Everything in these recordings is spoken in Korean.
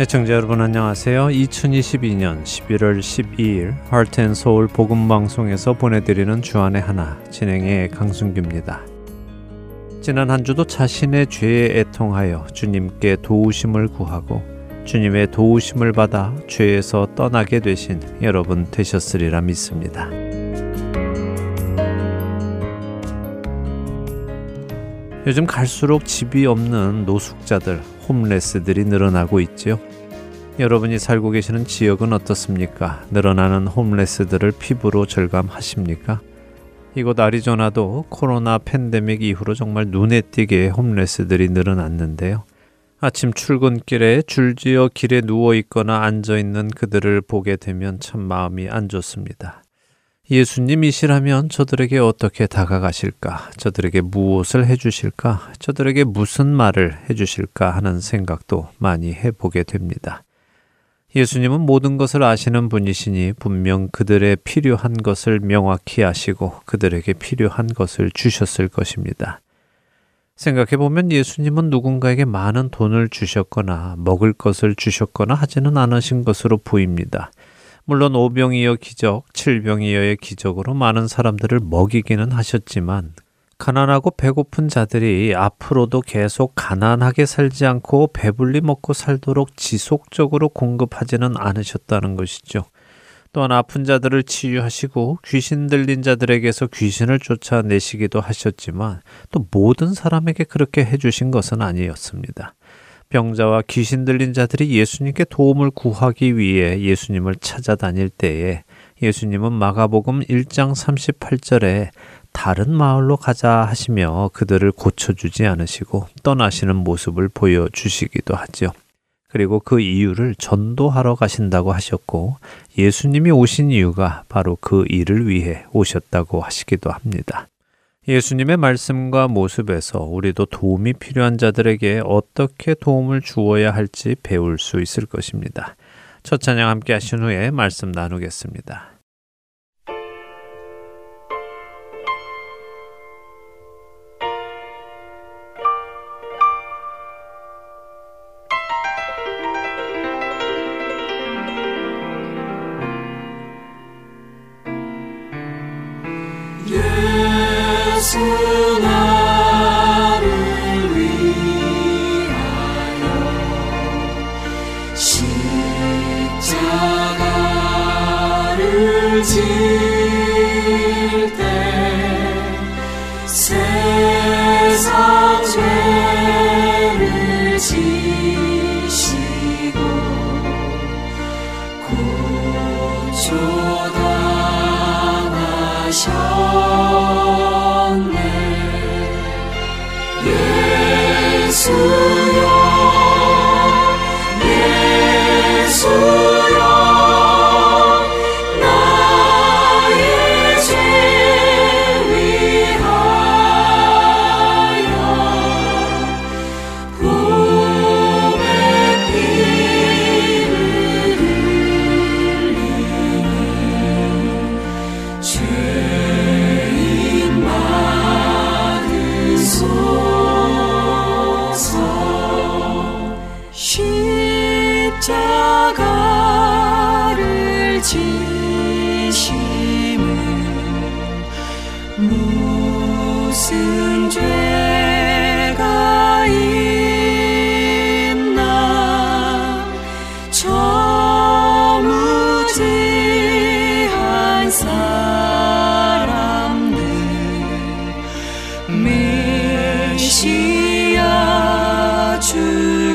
애청자 여러분 안녕하세요. 2022년 11월 12일 하트앤서울 복음 방송에서 보내드리는 주안의 하나 진행의 강순규입니다. 지난 한 주도 자신의 죄에 애통하여 주님께 도우심을 구하고 주님의 도우심을 받아 죄에서 떠나게 되신 여러분 되셨으리라 믿습니다. 요즘 갈수록 집이 없는 노숙자들, 홈레스들이 늘어나고 있지요. 여러분이 살고 계시는 지역은 어떻습니까? 늘어나는 홈레스들을 피부로 절감하십니까? 이곳 아리조나도 코로나 팬데믹 이후로 정말 눈에 띄게 홈레스들이 늘어났는데요. 아침 출근길에 줄지어 길에 누워 있거나 앉아 있는 그들을 보게 되면 참 마음이 안 좋습니다. 예수님이시라면 저들에게 어떻게 다가가실까? 저들에게 무엇을 해주실까? 저들에게 무슨 말을 해주실까? 하는 생각도 많이 해보게 됩니다. 예수님은 모든 것을 아시는 분이시니 분명 그들의 필요한 것을 명확히 아시고 그들에게 필요한 것을 주셨을 것입니다. 생각해 보면 예수님은 누군가에게 많은 돈을 주셨거나 먹을 것을 주셨거나 하지는 않으신 것으로 보입니다. 물론 오병이어 기적, 칠병이어의 기적으로 많은 사람들을 먹이기는 하셨지만 가난하고 배고픈 자들이 앞으로도 계속 가난하게 살지 않고 배불리 먹고 살도록 지속적으로 공급하지는 않으셨다는 것이죠. 또한 아픈 자들을 치유하시고 귀신 들린 자들에게서 귀신을 쫓아내시기도 하셨지만 또 모든 사람에게 그렇게 해주신 것은 아니었습니다. 병자와 귀신 들린 자들이 예수님께 도움을 구하기 위해 예수님을 찾아다닐 때에 예수님은 마가복음 1장 38절에 다른 마을로 가자 하시며 그들을 고쳐주지 않으시고 떠나시는 모습을 보여주시기도 하죠. 그리고 그 이유를 전도하러 가신다고 하셨고 예수님이 오신 이유가 바로 그 일을 위해 오셨다고 하시기도 합니다. 예수님의 말씀과 모습에서 우리도 도움이 필요한 자들에게 어떻게 도움을 주어야 할지 배울 수 있을 것입니다. 첫 찬양 함께 하신 후에 말씀 나누겠습니다.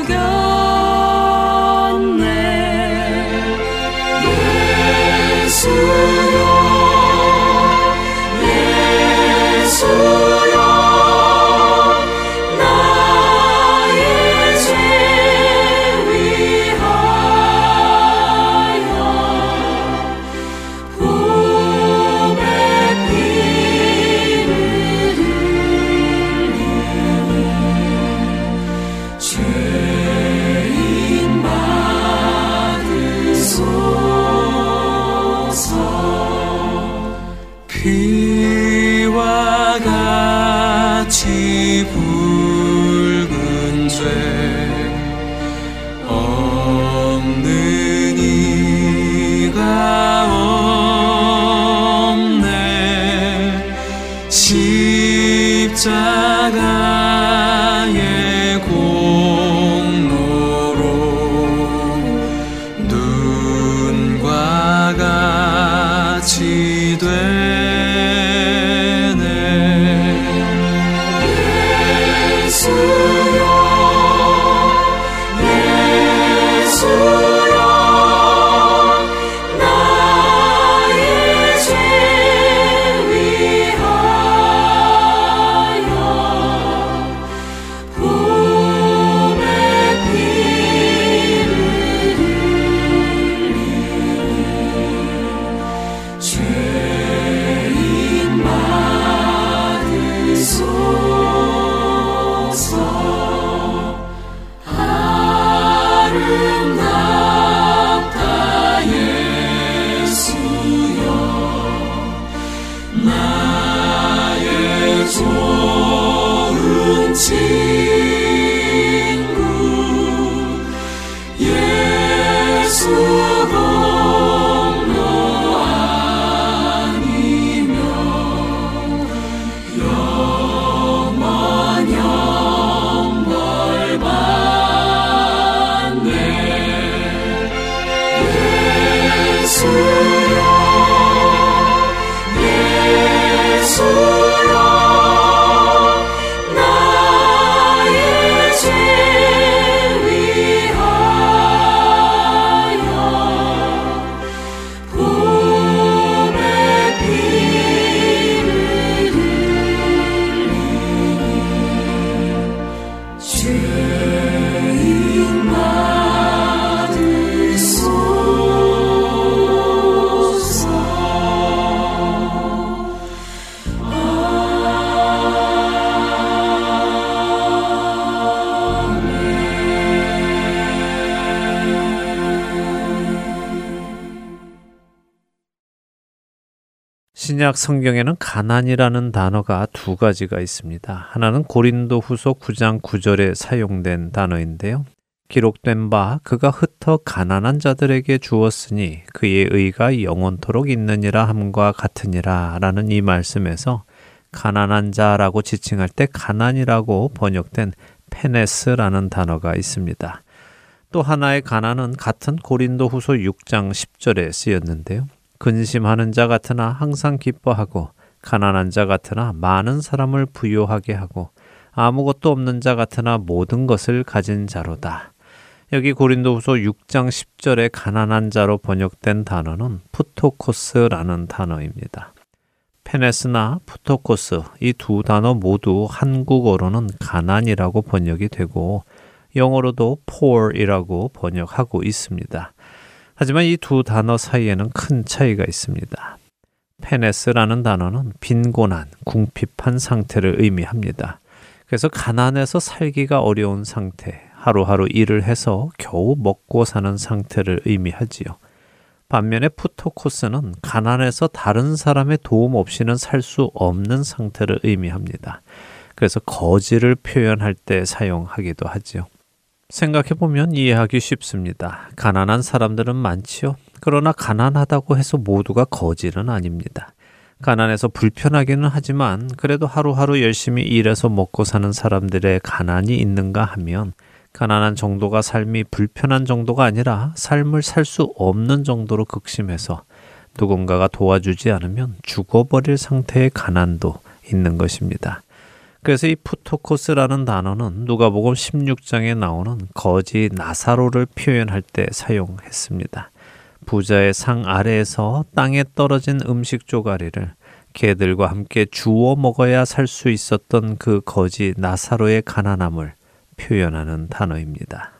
go. 신약 성경에는 가난이라는 단어가 두 가지가 있습니다. 하나는 고린도 후소 9장 9절에 사용된 단어인데요. 기록된 바 그가 흩어 가난한 자들에게 주었으니 그의 의가 영원토록 있느니라 함과 같으니라 라는 이 말씀에서 가난한 자라고 지칭할 때 가난이라고 번역된 페네스라는 단어가 있습니다. 또 하나의 가난은 같은 고린도 후소 6장 10절에 쓰였는데요. 근심하는 자 같으나 항상 기뻐하고 가난한 자 같으나 많은 사람을 부요하게 하고 아무것도 없는 자 같으나 모든 것을 가진 자로다. 여기 고린도후서 6장 10절에 가난한 자로 번역된 단어는 푸토코스라는 단어입니다. 페네스나 푸토코스 이 두 단어 모두 한국어로는 가난이라고 번역이 되고 영어로도 poor이라고 번역하고 있습니다. 하지만 이 두 단어 사이에는 큰 차이가 있습니다. 페네스라는 단어는 빈곤한, 궁핍한 상태를 의미합니다. 그래서 가난해서 살기가 어려운 상태, 하루하루 일을 해서 겨우 먹고 사는 상태를 의미하지요. 반면에 푸토코스는 가난해서 다른 사람의 도움 없이는 살 수 없는 상태를 의미합니다. 그래서 거지를 표현할 때 사용하기도 하지요. 생각해보면 이해하기 쉽습니다. 가난한 사람들은 많지요. 그러나 가난하다고 해서 모두가 거지는 아닙니다. 가난해서 불편하기는 하지만 그래도 하루하루 열심히 일해서 먹고 사는 사람들의 가난이 있는가 하면 가난한 정도가 삶이 불편한 정도가 아니라 삶을 살 수 없는 정도로 극심해서 누군가가 도와주지 않으면 죽어버릴 상태의 가난도 있는 것입니다. 그래서 이 푸토코스라는 단어는 누가복음 16장에 나오는 거지 나사로를 표현할 때 사용했습니다. 부자의 상 아래에서 땅에 떨어진 음식 조가리를 개들과 함께 주워 먹어야 살 수 있었던 그 거지 나사로의 가난함을 표현하는 단어입니다.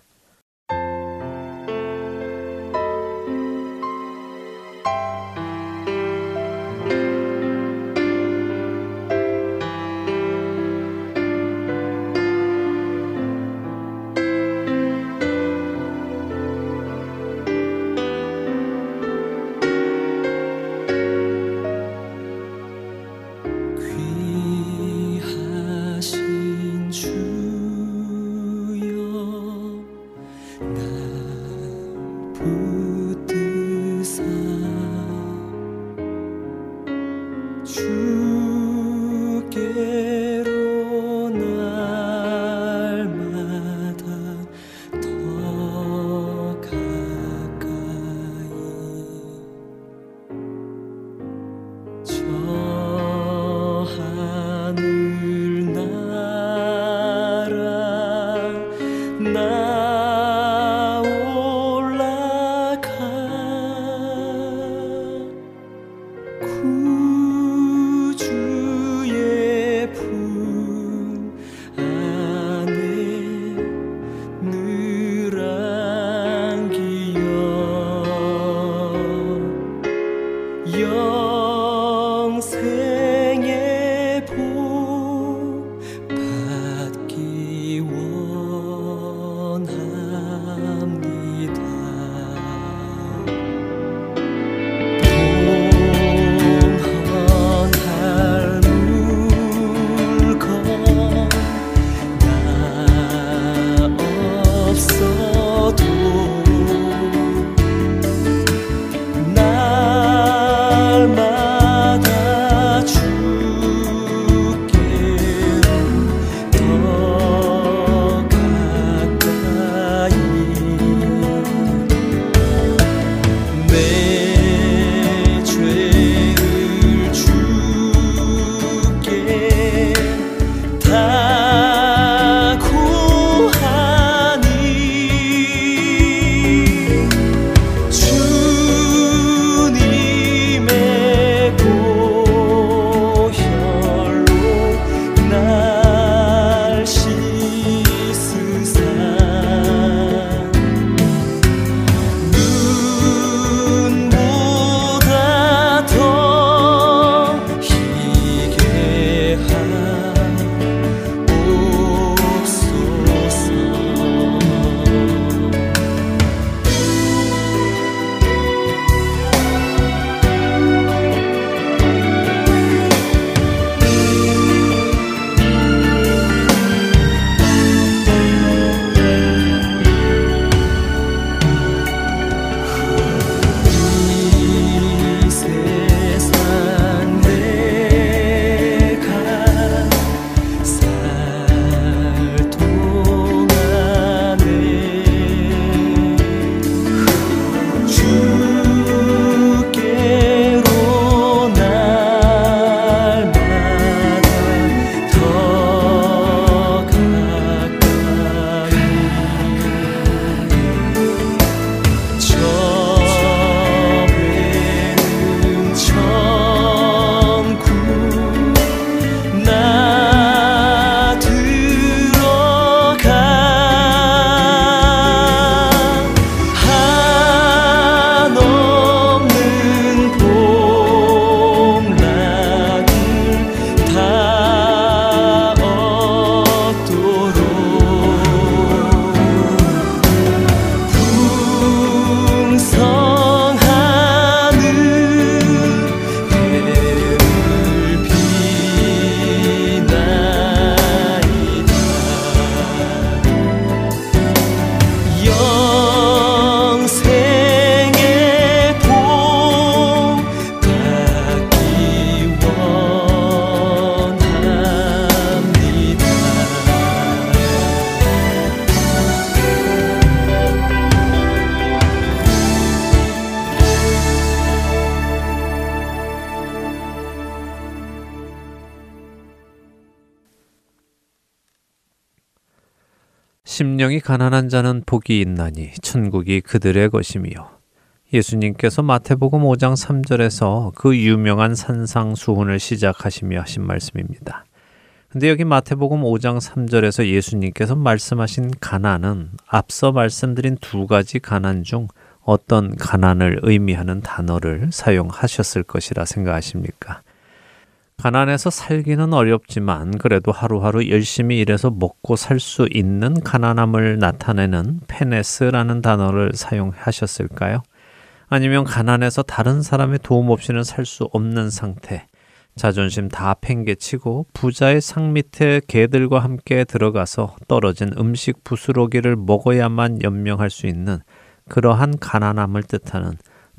가난한 자는 복이 있나니 천국이 그들의 것이며 예수님께서 마태복음 5장 3절에서 그 유명한 산상수훈을 시작하시며 하신 말씀입니다. 근데 여기 마태복음 5장 3절에서 예수님께서 말씀하신 가난은 앞서 말씀드린 두 가지 가난 중 어떤 가난을 의미하는 단어를 사용하셨을 것이라 생각하십니까? 가난해서 살기는 어렵지만 그래도 하루하루 열심히 일해서 먹고 살 수 있는 가난함을 나타내는 페네스라는 단어를 사용하셨을까요? 아니면 가난해서 다른 사람의 도움 없이는 살 수 없는 상태, 자존심 다 팽개치고 부자의 상 밑에 개들과 함께 들어가서 떨어진 음식 부스러기를 먹어야만 연명할 수 있는 그러한 가난함을 뜻하는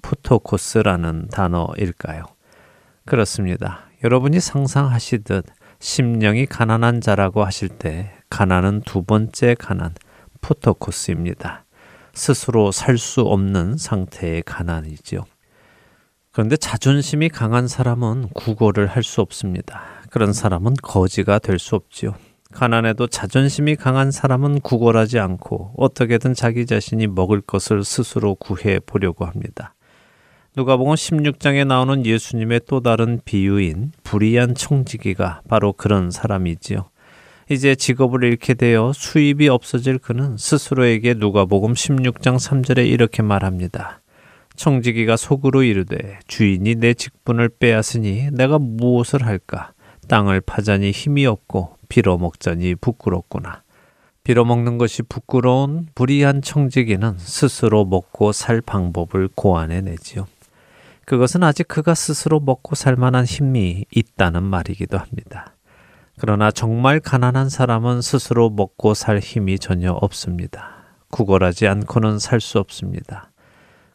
푸토코스라는 단어일까요? 그렇습니다. 여러분이 상상하시듯 심령이 가난한 자라고 하실 때 가난은 두 번째 가난, 푸토코스입니다. 스스로 살 수 없는 상태의 가난이지요. 그런데 자존심이 강한 사람은 구걸을 할 수 없습니다. 그런 사람은 거지가 될 수 없지요. 가난해도 자존심이 강한 사람은 구걸하지 않고 어떻게든 자기 자신이 먹을 것을 스스로 구해 보려고 합니다. 누가복음 16장에 나오는 예수님의 또 다른 비유인 불의한 청지기가 바로 그런 사람이지요. 이제 직업을 잃게 되어 수입이 없어질 그는 스스로에게 누가복음 16장 3절에 이렇게 말합니다. 청지기가 속으로 이르되 주인이 내 직분을 빼앗으니 내가 무엇을 할까? 땅을 파자니 힘이 없고 빌어먹자니 부끄럽구나. 빌어먹는 것이 부끄러운 불의한 청지기는 스스로 먹고 살 방법을 고안해내지요. 그것은 아직 그가 스스로 먹고 살 만한 힘이 있다는 말이기도 합니다. 그러나 정말 가난한 사람은 스스로 먹고 살 힘이 전혀 없습니다. 구걸하지 않고는 살 수 없습니다.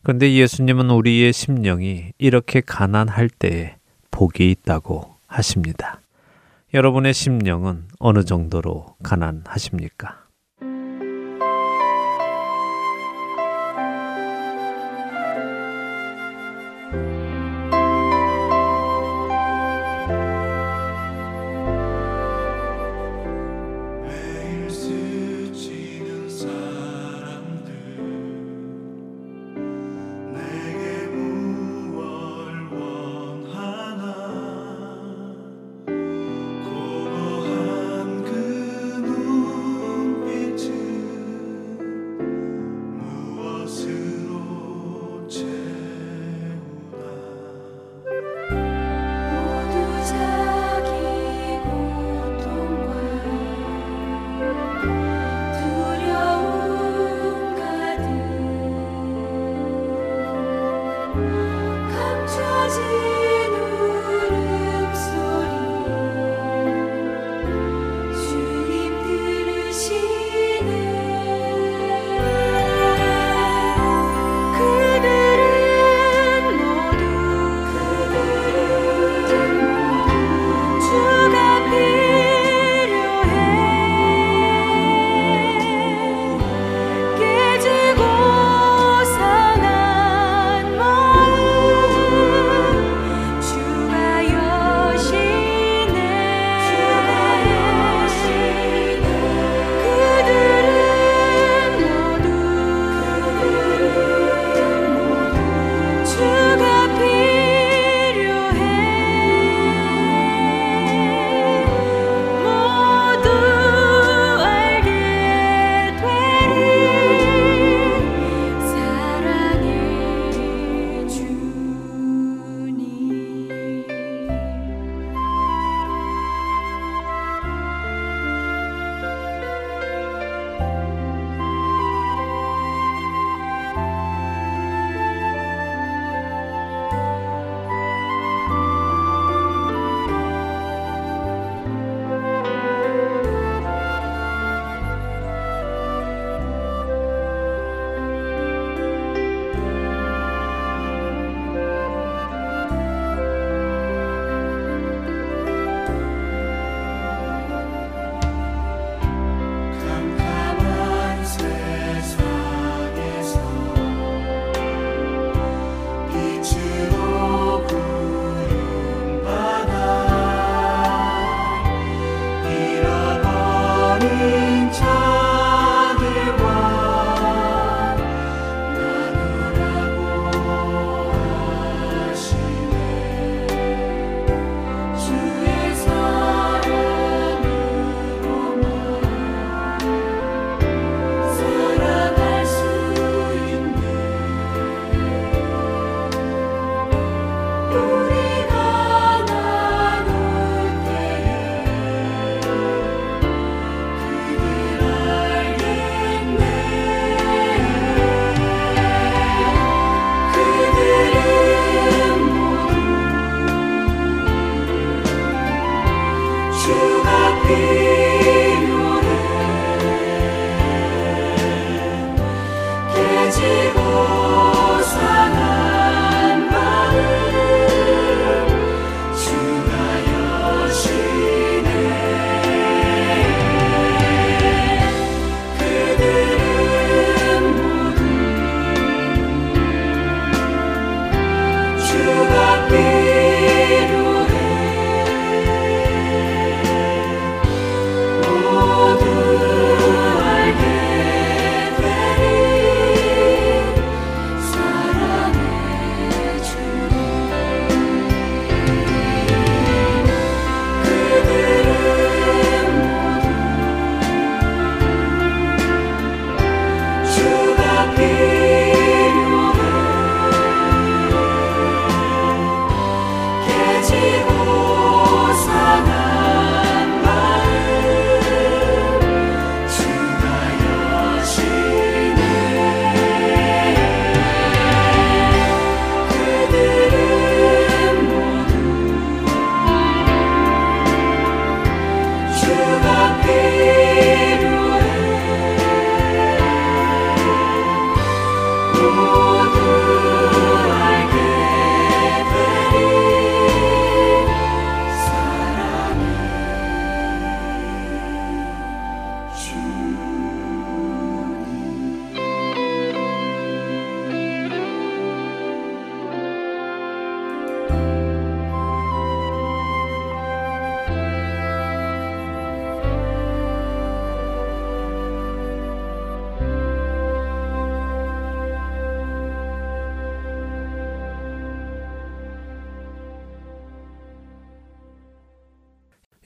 그런데 예수님은 우리의 심령이 이렇게 가난할 때에 복이 있다고 하십니다. 여러분의 심령은 어느 정도로 가난하십니까?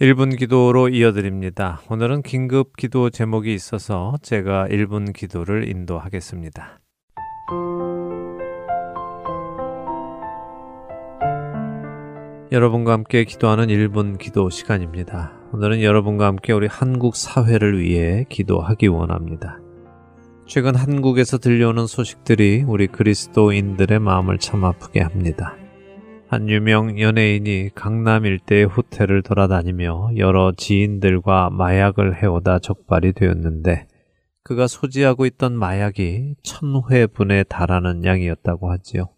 1분 기도로 이어드립니다. 오늘은 긴급 기도 제목이 있어서 제가 1분 기도를 인도하겠습니다. 여러분과 함께 기도하는 1분 기도 시간입니다. 오늘은 여러분과 함께 우리 한국 사회를 위해 기도하기 원합니다. 최근 한국에서 들려오는 소식들이 우리 그리스도인들의 마음을 참 아프게 합니다. 한 유명 연예인이 강남 일대의 호텔을 돌아다니며 여러 지인들과 마약을 해오다 적발이 되었는데 그가 소지하고 있던 마약이 천회분에 달하는 양이었다고 하지요.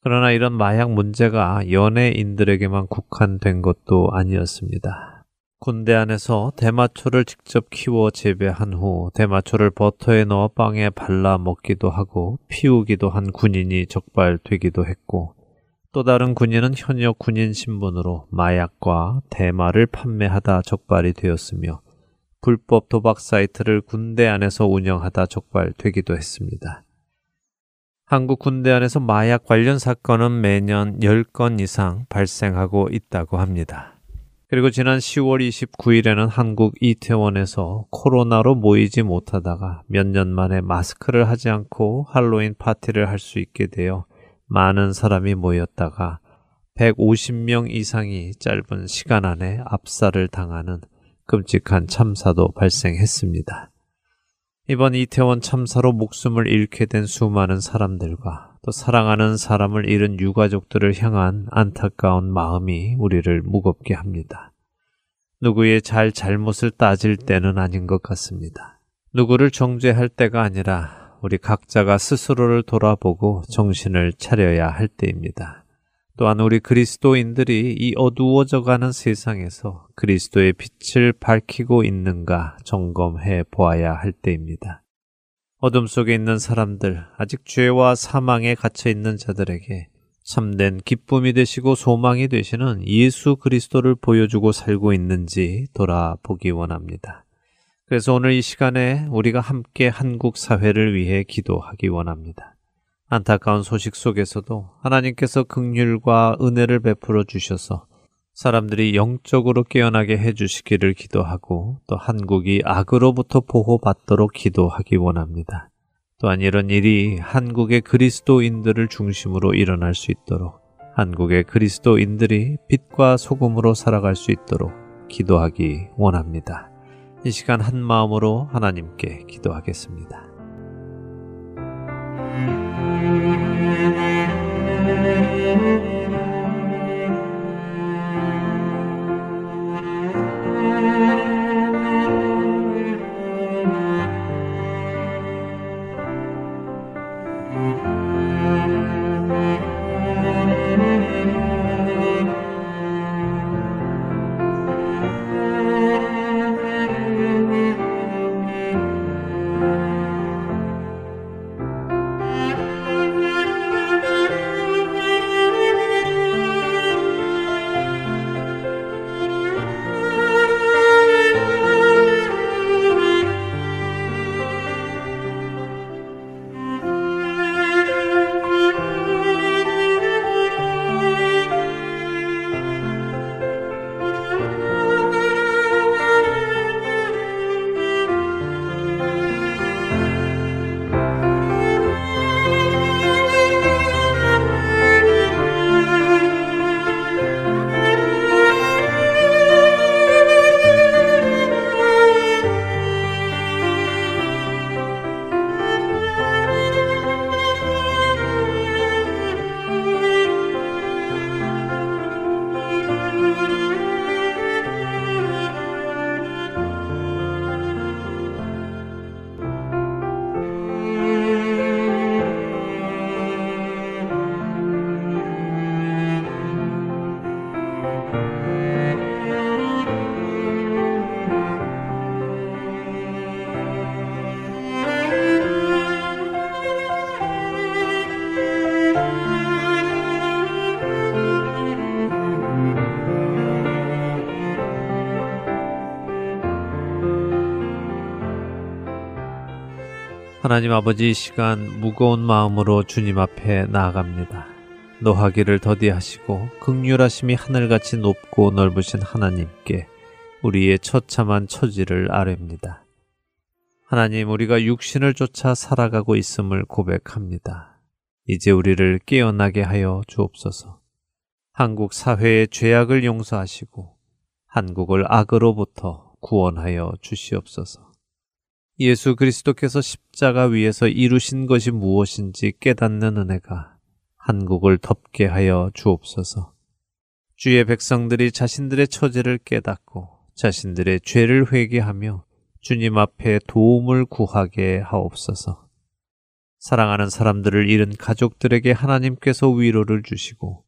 그러나 이런 마약 문제가 연예인들에게만 국한된 것도 아니었습니다. 군대 안에서 대마초를 직접 키워 재배한 후 대마초를 버터에 넣어 빵에 발라 먹기도 하고 피우기도 한 군인이 적발되기도 했고 또 다른 군인은 현역 군인 신분으로 마약과 대마를 판매하다 적발이 되었으며 불법 도박 사이트를 군대 안에서 운영하다 적발되기도 했습니다. 한국 군대 안에서 마약 관련 사건은 매년 10건 이상 발생하고 있다고 합니다. 그리고 지난 10월 29일에는 한국 이태원에서 코로나로 모이지 못하다가 몇 년 만에 마스크를 하지 않고 할로윈 파티를 할 수 있게 되어 많은 사람이 모였다가 150명 이상이 짧은 시간 안에 압살을 당하는 끔찍한 참사도 발생했습니다. 이번 이태원 참사로 목숨을 잃게 된 수많은 사람들과 또 사랑하는 사람을 잃은 유가족들을 향한 안타까운 마음이 우리를 무겁게 합니다. 누구의 잘 잘못을 따질 때는 아닌 것 같습니다. 누구를 정죄할 때가 아니라 우리 각자가 스스로를 돌아보고 정신을 차려야 할 때입니다. 또한 우리 그리스도인들이 이 어두워져 가는 세상에서 그리스도의 빛을 밝히고 있는가 점검해 보아야 할 때입니다. 어둠 속에 있는 사람들, 아직 죄와 사망에 갇혀 있는 자들에게 참된 기쁨이 되시고 소망이 되시는 예수 그리스도를 보여주고 살고 있는지 돌아보기 원합니다. 그래서 오늘 이 시간에 우리가 함께 한국 사회를 위해 기도하기 원합니다. 안타까운 소식 속에서도 하나님께서 극률과 은혜를 베풀어 주셔서 사람들이 영적으로 깨어나게 해주시기를 기도하고 또 한국이 악으로부터 보호받도록 기도하기 원합니다. 또한 이런 일이 한국의 그리스도인들을 중심으로 일어날 수 있도록 한국의 그리스도인들이 빛과 소금으로 살아갈 수 있도록 기도하기 원합니다. 이 시간 한 마음으로 하나님께 기도하겠습니다. 하나님 아버지 이 시간 무거운 마음으로 주님 앞에 나아갑니다. 노하기를 더디하시고 극률하심이 하늘같이 높고 넓으신 하나님께 우리의 처참한 처지를 아뢰입니다. 하나님 우리가 육신을 쫓아 살아가고 있음을 고백합니다. 이제 우리를 깨어나게 하여 주옵소서. 한국 사회의 죄악을 용서하시고 한국을 악으로부터 구원하여 주시옵소서. 예수 그리스도께서 십자가 위에서 이루신 것이 무엇인지 깨닫는 은혜가 한국을 덮게 하여 주옵소서. 주의 백성들이 자신들의 처지를 깨닫고 자신들의 죄를 회개하며 주님 앞에 도움을 구하게 하옵소서. 사랑하는 사람들을 잃은 가족들에게 하나님께서 위로를 주시고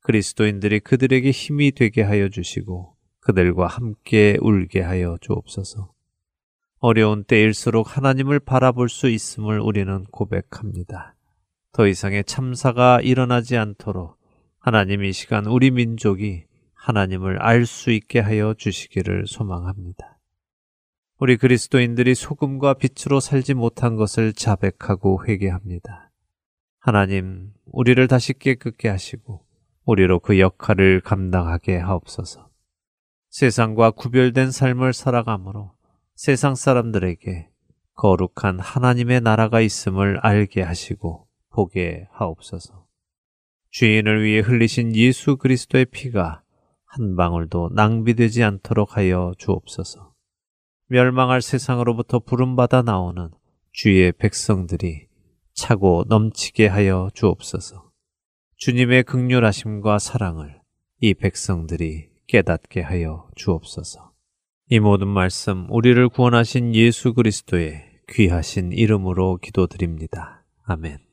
그리스도인들이 그들에게 힘이 되게 하여 주시고 그들과 함께 울게 하여 주옵소서. 어려운 때일수록 하나님을 바라볼 수 있음을 우리는 고백합니다. 더 이상의 참사가 일어나지 않도록 하나님 이 시간 우리 민족이 하나님을 알 수 있게 하여 주시기를 소망합니다. 우리 그리스도인들이 소금과 빛으로 살지 못한 것을 자백하고 회개합니다. 하나님, 우리를 다시 깨끗게 하시고 우리로 그 역할을 감당하게 하옵소서. 세상과 구별된 삶을 살아가므로 세상 사람들에게 거룩한 하나님의 나라가 있음을 알게 하시고 보게 하옵소서. 주인을 위해 흘리신 예수 그리스도의 피가 한 방울도 낭비되지 않도록 하여 주옵소서. 멸망할 세상으로부터 부름받아 나오는 주의 백성들이 차고 넘치게 하여 주옵소서. 주님의 극률하심과 사랑을 이 백성들이 깨닫게 하여 주옵소서. 이 모든 말씀 우리를 구원하신 예수 그리스도의 귀하신 이름으로 기도드립니다. 아멘.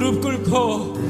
무릎 꿇고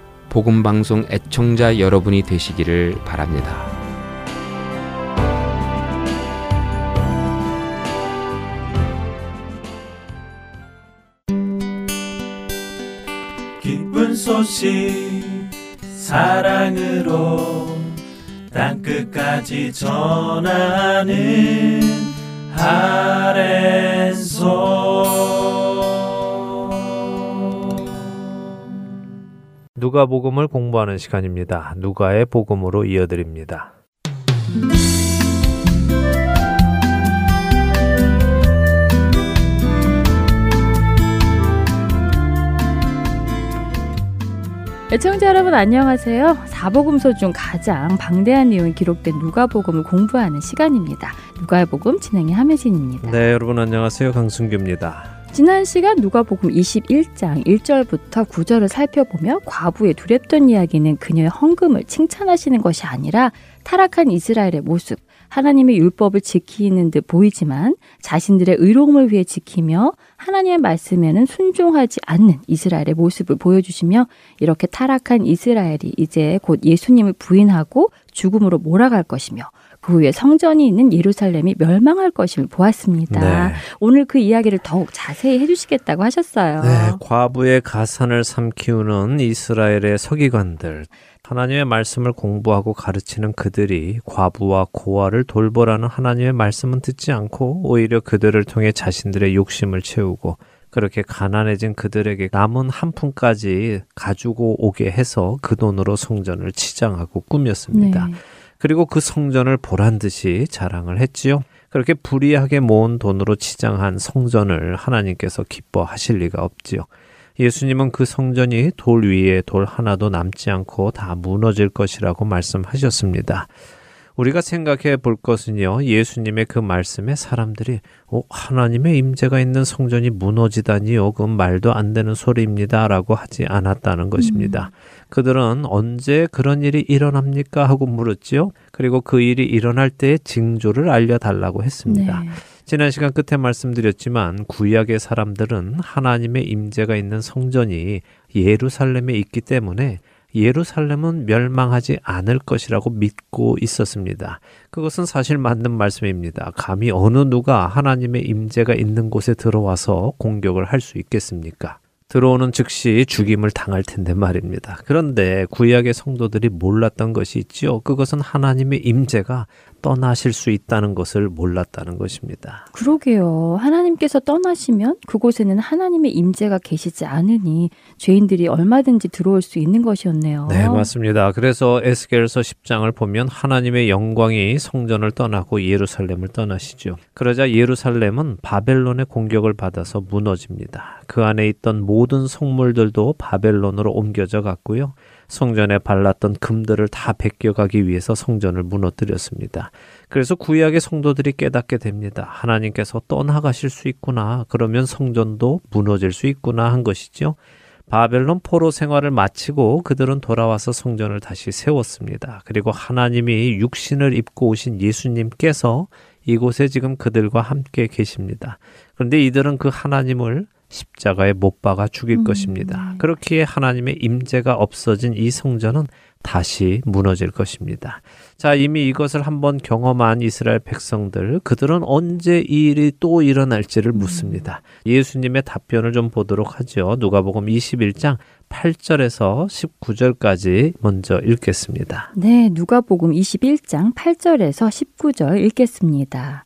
복음방송 애청자 여러분이 되시기를 바랍니다. 기쁜 소식 사랑으로 땅끝까지 전하는 누가복음을 공부하는 시간입니다. 누가의 복음으로 이어드립니다. 애청자 여러분 안녕하세요. 사복음서 중 가장 방대한 내용이 기록된 누가복음을 공부하는 시간입니다. 누가의 복음 진행의 함혜진입니다. 네, 여러분 안녕하세요. 강순규입니다. 지난 시간 누가복음 21장 1절부터 9절을 살펴보며 과부의 두렵던 이야기는 그녀의 헌금을 칭찬하시는 것이 아니라 타락한 이스라엘의 모습, 하나님의 율법을 지키는 듯 보이지만 자신들의 의로움을 위해 지키며 하나님의 말씀에는 순종하지 않는 이스라엘의 모습을 보여주시며 이렇게 타락한 이스라엘이 이제 곧 예수님을 부인하고 죽음으로 몰아갈 것이며 그 후에 성전이 있는 예루살렘이 멸망할 것임을 보았습니다. 네. 오늘 그 이야기를 더욱 자세히 해주시겠다고 하셨어요. 네, 과부의 가산을 삼키우는 이스라엘의 서기관들, 하나님의 말씀을 공부하고 가르치는 그들이 과부와 고아를 돌보라는 하나님의 말씀은 듣지 않고 오히려 그들을 통해 자신들의 욕심을 채우고 그렇게 가난해진 그들에게 남은 한 푼까지 가지고 오게 해서 그 돈으로 성전을 치장하고 꾸몄습니다. 네. 그리고 그 성전을 보란 듯이 자랑을 했지요. 그렇게 불이하게 모은 돈으로 치장한 성전을 하나님께서 기뻐하실 리가 없지요. 예수님은 그 성전이 돌 위에 돌 하나도 남지 않고 다 무너질 것이라고 말씀하셨습니다. 우리가 생각해 볼 것은요, 예수님의 그 말씀에 사람들이, 어, 하나님의 임재가 있는 성전이 무너지다니요, 그 말도 안 되는 소리입니다. 라고 하지 않았다는 것입니다. 음. 그들은 언제 그런 일이 일어납니까? 하고 물었지요. 그리고 그 일이 일어날 때의 징조를 알려달라고 했습니다. 네. 지난 시간 끝에 말씀드렸지만 구약의 사람들은 하나님의 임재가 있는 성전이 예루살렘에 있기 때문에 예루살렘은 멸망하지 않을 것이라고 믿고 있었습니다. 그것은 사실 맞는 말씀입니다. 감히 어느 누가 하나님의 임재가 있는 곳에 들어와서 공격을 할 수 있겠습니까? 들어오는 즉시 죽임을 당할 텐데 말입니다. 그런데 구약의 성도들이 몰랐던 것이 있지요. 그것은 하나님의 임재가 떠나실 수 있다는 것을 몰랐다는 것입니다. 그러게요. 하나님께서 떠나시면 그곳에는 하나님의 임재가 계시지 않으니 죄인들이 얼마든지 들어올 수 있는 것이었네요. 네, 맞습니다. 그래서 에스겔서 10장을 보면 하나님의 영광이 성전을 떠나고 예루살렘을 떠나시죠. 그러자 예루살렘은 바벨론의 공격을 받아서 무너집니다. 그 안에 있던 모든 성물들도 바벨론으로 옮겨져 갔고요. 성전에 발랐던 금들을 다 베껴가기 위해서 성전을 무너뜨렸습니다. 그래서 구약의 성도들이 깨닫게 됩니다. 하나님께서 떠나가실 수 있구나. 그러면 성전도 무너질 수 있구나 한 것이죠. 바벨론 포로 생활을 마치고 그들은 돌아와서 성전을 다시 세웠습니다. 그리고 하나님이 육신을 입고 오신 예수님께서 이곳에 지금 그들과 함께 계십니다. 그런데 이들은 그 하나님을 십자가에 못 박아 죽일 음, 것입니다. 네. 그렇기에 하나님의 임재가 없어진 이 성전은 다시 무너질 것입니다. 자, 이미 이것을 한번 경험한 이스라엘 백성들, 그들은 언제 이 일이 또 일어날지를 음. 묻습니다. 예수님의 답변을 좀 보도록 하죠. 누가복음 21장 8절에서 19절까지 먼저 읽겠습니다. 네, 누가복음 21장 8절에서 19절 읽겠습니다.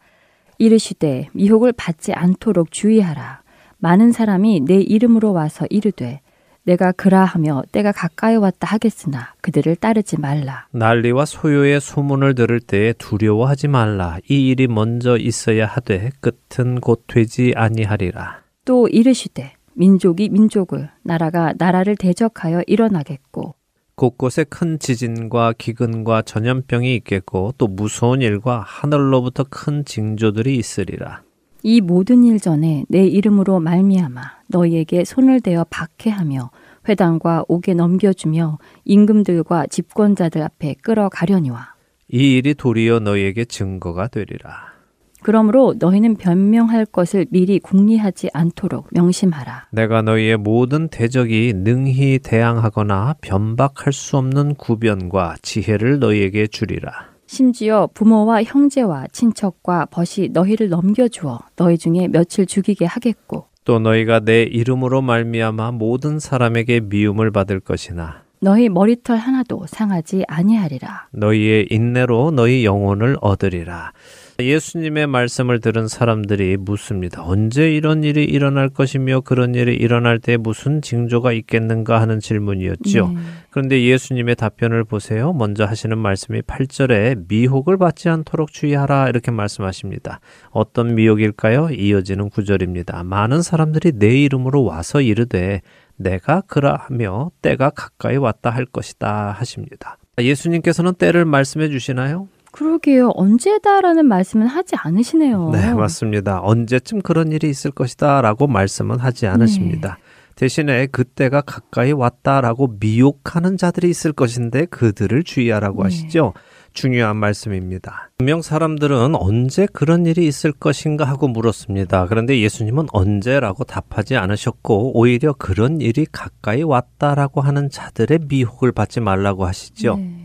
이르시되 미혹을 받지 않도록 주의하라. 많은 사람이 내 이름으로 와서 이르되 내가 그라하며 때가 가까이 왔다 하겠으나 그들을 따르지 말라. 난리와 소요의 소문을 들을 때에 두려워하지 말라. 이 일이 먼저 있어야 하되 끝은 곧 되지 아니하리라. 또 이르시되 민족이 민족을 나라가 나라를 대적하여 일어나겠고 곳곳에 큰 지진과 기근과 전염병이 있겠고 또 무서운 일과 하늘로부터 큰 징조들이 있으리라. 이 모든 일 전에 내 이름으로 말미암아 너희에게 손을 대어 박해하며 회당과 옥에 넘겨주며 임금들과 집권자들 앞에 끌어가려니와 이 일이 도리어 너희에게 증거가 되리라. 그러므로 너희는 변명할 것을 미리 궁리하지 않도록 명심하라. 내가 너희의 모든 대적이 능히 대항하거나 변박할 수 없는 구변과 지혜를 너희에게 주리라. 심지어 부모와 형제와 친척과 벗이 너희를 넘겨주어 너희 중에 며칠 죽이게 하겠고 또 너희가 내 이름으로 말미암아 모든 사람에게 미움을 받을 것이나 너희 머리털 하나도 상하지 아니하리라. 너희의 인내로 너희 영혼을 얻으리라. 예수님의 말씀을 들은 사람들이 묻습니다. 언제 이런 일이 일어날 것이며 그런 일이 일어날 때 무슨 징조가 있겠는가 하는 질문이었지요. 네. 그런데 예수님의 답변을 보세요. 먼저 하시는 말씀이 8절에 미혹을 받지 않도록 주의하라 이렇게 말씀하십니다. 어떤 미혹일까요? 이어지는 구절입니다. 많은 사람들이 내 이름으로 와서 이르되 내가 그라하며 때가 가까이 왔다 할 것이다 하십니다. 예수님께서는 때를 말씀해 주시나요? 그러게요. 언제다라는 말씀은 하지 않으시네요. 네, 맞습니다. 언제쯤 그런 일이 있을 것이다 라고 말씀은 하지 않으십니다. 대신에 그때가 가까이 왔다라고 미혹하는 자들이 있을 것인데 그들을 주의하라고 네. 하시죠. 중요한 말씀입니다. 분명 사람들은 언제 그런 일이 있을 것인가 하고 물었습니다. 그런데 예수님은 언제라고 답하지 않으셨고 오히려 그런 일이 가까이 왔다라고 하는 자들의 미혹을 받지 말라고 하시죠. 네.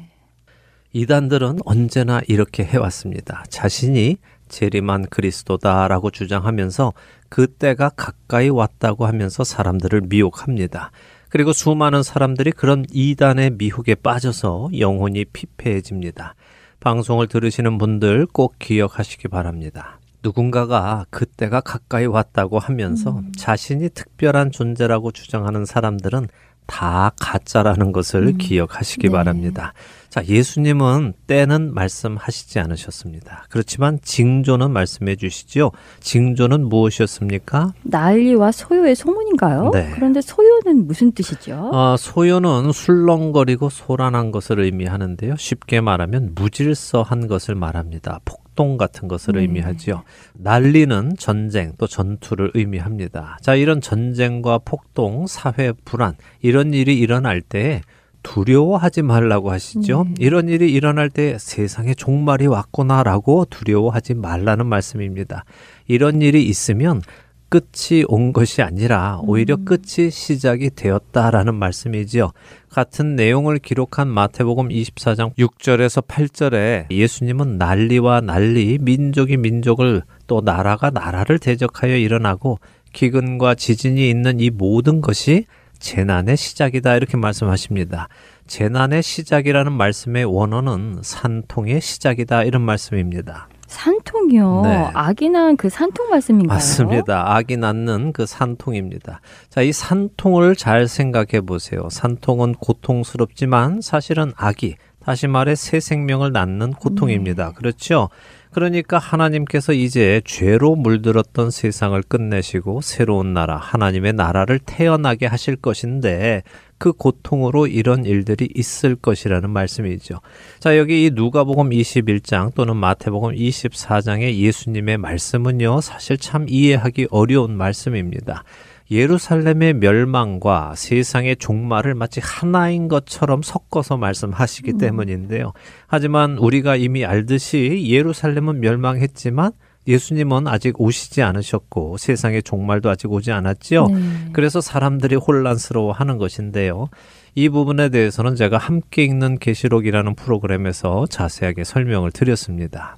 이단들은 언제나 이렇게 해왔습니다. 자신이 재림한 그리스도다라고 주장하면서 그때가 가까이 왔다고 하면서 사람들을 미혹합니다. 그리고 수많은 사람들이 그런 이단의 미혹에 빠져서 영혼이 피폐해집니다. 방송을 들으시는 분들 꼭 기억하시기 바랍니다. 누군가가 그때가 가까이 왔다고 하면서 자신이 특별한 존재라고 주장하는 사람들은 다 가짜라는 것을 기억하시기 네. 바랍니다. 자, 예수님은 때는 말씀하시지 않으셨습니다. 그렇지만 징조는 말씀해 주시죠. 징조는 무엇이었습니까? 난리와 소요의 소문인가요? 네. 그런데 소요는 무슨 뜻이죠? 어, 소요는 술렁거리고 소란한 것을 의미하는데요. 쉽게 말하면 무질서한 것을 말합니다. 폭동 같은 것을 네. 의미하지요. 난리는 전쟁 또 전투를 의미합니다. 자, 이런 전쟁과 폭동, 사회 불안 이런 일이 일어날 때 두려워하지 말라고 하시죠. 네. 이런 일이 일어날 때 세상에 종말이 왔구나라고 두려워하지 말라는 말씀입니다. 이런 일이 있으면 끝이 온 것이 아니라 오히려 끝이 시작이 되었다라는 말씀이지요. 같은 내용을 기록한 마태복음 24장 6절에서 8절에 예수님은 난리와 난리, 민족이 민족을 또 나라가 나라를 대적하여 일어나고 기근과 지진이 있는 이 모든 것이 재난의 시작이다 이렇게 말씀하십니다. 재난의 시작이라는 말씀의 원어는 산통의 시작이다 이런 말씀입니다. 산통이요. 네. 아기 낳은 그 산통 말씀인가요? 맞습니다. 아기 낳는 그 산통입니다. 자, 이 산통을 잘 생각해 보세요. 산통은 고통스럽지만 사실은 아기, 다시 말해 새 생명을 낳는 고통입니다. 그렇죠? 그러니까 하나님께서 이제 죄로 물들었던 세상을 끝내시고 새로운 나라, 하나님의 나라를 태어나게 하실 것인데 그 고통으로 이런 일들이 있을 것이라는 말씀이죠. 자, 여기 이 누가복음 21장 또는 마태복음 24장의 예수님의 말씀은요, 사실 참 이해하기 어려운 말씀입니다. 예루살렘의 멸망과 세상의 종말을 마치 하나인 것처럼 섞어서 말씀하시기 때문인데요. 하지만 우리가 이미 알듯이 예루살렘은 멸망했지만 예수님은 아직 오시지 않으셨고 세상의 종말도 아직 오지 않았지요. 네. 그래서 사람들이 혼란스러워 하는 것인데요. 이 부분에 대해서는 제가 함께 읽는 계시록이라는 프로그램에서 자세하게 설명을 드렸습니다.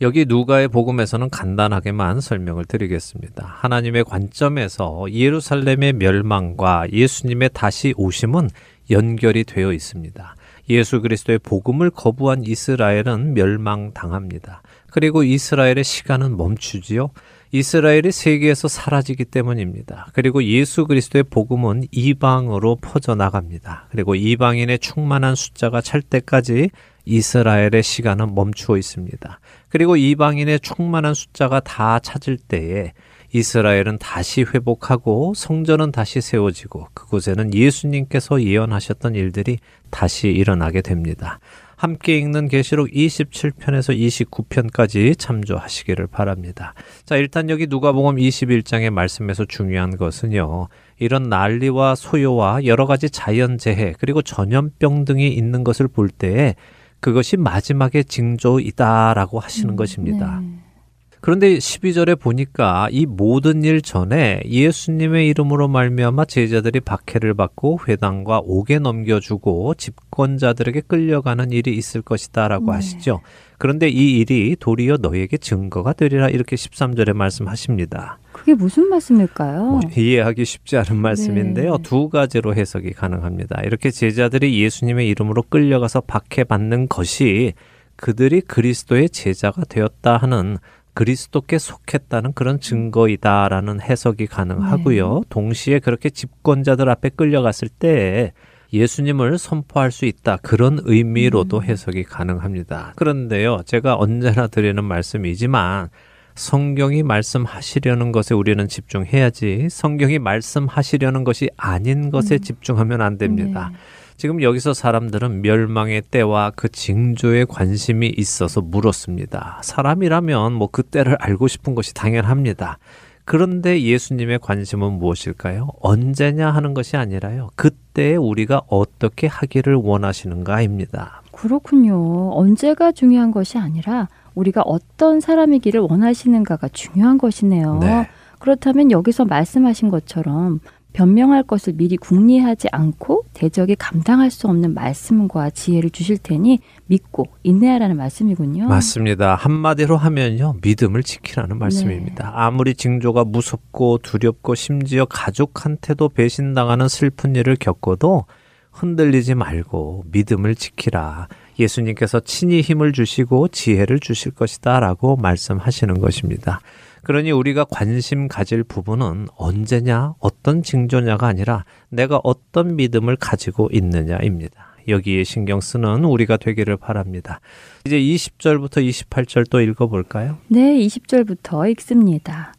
여기 누가의 복음에서는 간단하게만 설명을 드리겠습니다. 하나님의 관점에서 예루살렘의 멸망과 예수님의 다시 오심은 연결이 되어 있습니다. 예수 그리스도의 복음을 거부한 이스라엘은 멸망당합니다. 그리고 이스라엘의 시간은 멈추지요. 이스라엘이 세계에서 사라지기 때문입니다. 그리고 예수 그리스도의 복음은 이방으로 퍼져나갑니다. 그리고 이방인의 충만한 숫자가 찰 때까지 이스라엘의 시간은 멈추어 있습니다. 그리고 이방인의 충만한 숫자가 다 찾을 때에 이스라엘은 다시 회복하고 성전은 다시 세워지고 그곳에는 예수님께서 예언하셨던 일들이 다시 일어나게 됩니다. 함께 읽는 계시록 27편에서 29편까지 참조하시기를 바랍니다. 자, 일단 여기 누가복음 21장의 말씀에서 중요한 것은요. 이런 난리와 소요와 여러 가지 자연 재해 그리고 전염병 등이 있는 것을 볼 때에 그것이 마지막의 징조이다라고 하시는 음, 것입니다. 네. 그런데 12절에 보니까 이 모든 일 전에 예수님의 이름으로 말미암아 제자들이 박해를 받고 회당과 옥에 넘겨주고 집권자들에게 끌려가는 일이 있을 것이다라고 네. 하시죠. 그런데 이 일이 도리어 너에게 증거가 되리라 이렇게 13절에 말씀하십니다. 그게 무슨 말씀일까요? 뭐 이해하기 쉽지 않은 말씀인데요. 네. 두 가지로 해석이 가능합니다. 이렇게 제자들이 예수님의 이름으로 끌려가서 박해받는 것이 그들이 그리스도의 제자가 되었다 하는 그리스도께 속했다는 그런 증거이다라는 해석이 가능하고요. 동시에 그렇게 집권자들 앞에 끌려갔을 때 예수님을 선포할 수 있다. 그런 의미로도 해석이 가능합니다. 그런데요, 제가 언제나 드리는 말씀이지만 성경이 말씀하시려는 것에 우리는 집중해야지 성경이 말씀하시려는 것이 아닌 것에 집중하면 안 됩니다. 네. 지금 여기서 사람들은 멸망의 때와 그 징조에 관심이 있어서 물었습니다. 사람이라면 뭐 그 때를 알고 싶은 것이 당연합니다. 그런데 예수님의 관심은 무엇일까요? 언제냐 하는 것이 아니라요. 그때 우리가 어떻게 하기를 원하시는가입니다. 그렇군요. 언제가 중요한 것이 아니라 우리가 어떤 사람이기를 원하시는가가 중요한 것이네요. 네. 그렇다면 여기서 말씀하신 것처럼 변명할 것을 미리 궁리하지 않고 대적이 감당할 수 없는 말씀과 지혜를 주실 테니 믿고 인내하라는 말씀이군요. 맞습니다. 한마디로 하면요. 믿음을 지키라는 말씀입니다. 아무리 징조가 무섭고 두렵고 심지어 가족한테도 배신당하는 슬픈 일을 겪어도 흔들리지 말고 믿음을 지키라. 예수님께서 친히 힘을 주시고 지혜를 주실 것이다 라고 말씀하시는 것입니다. 그러니 우리가 관심 가질 부분은 언제냐, 어떤 징조냐가 아니라 내가 어떤 믿음을 가지고 있느냐입니다. 여기에 신경 쓰는 우리가 되기를 바랍니다. 이제 20절부터 28절 또 읽어볼까요? 네, 20절부터 읽습니다.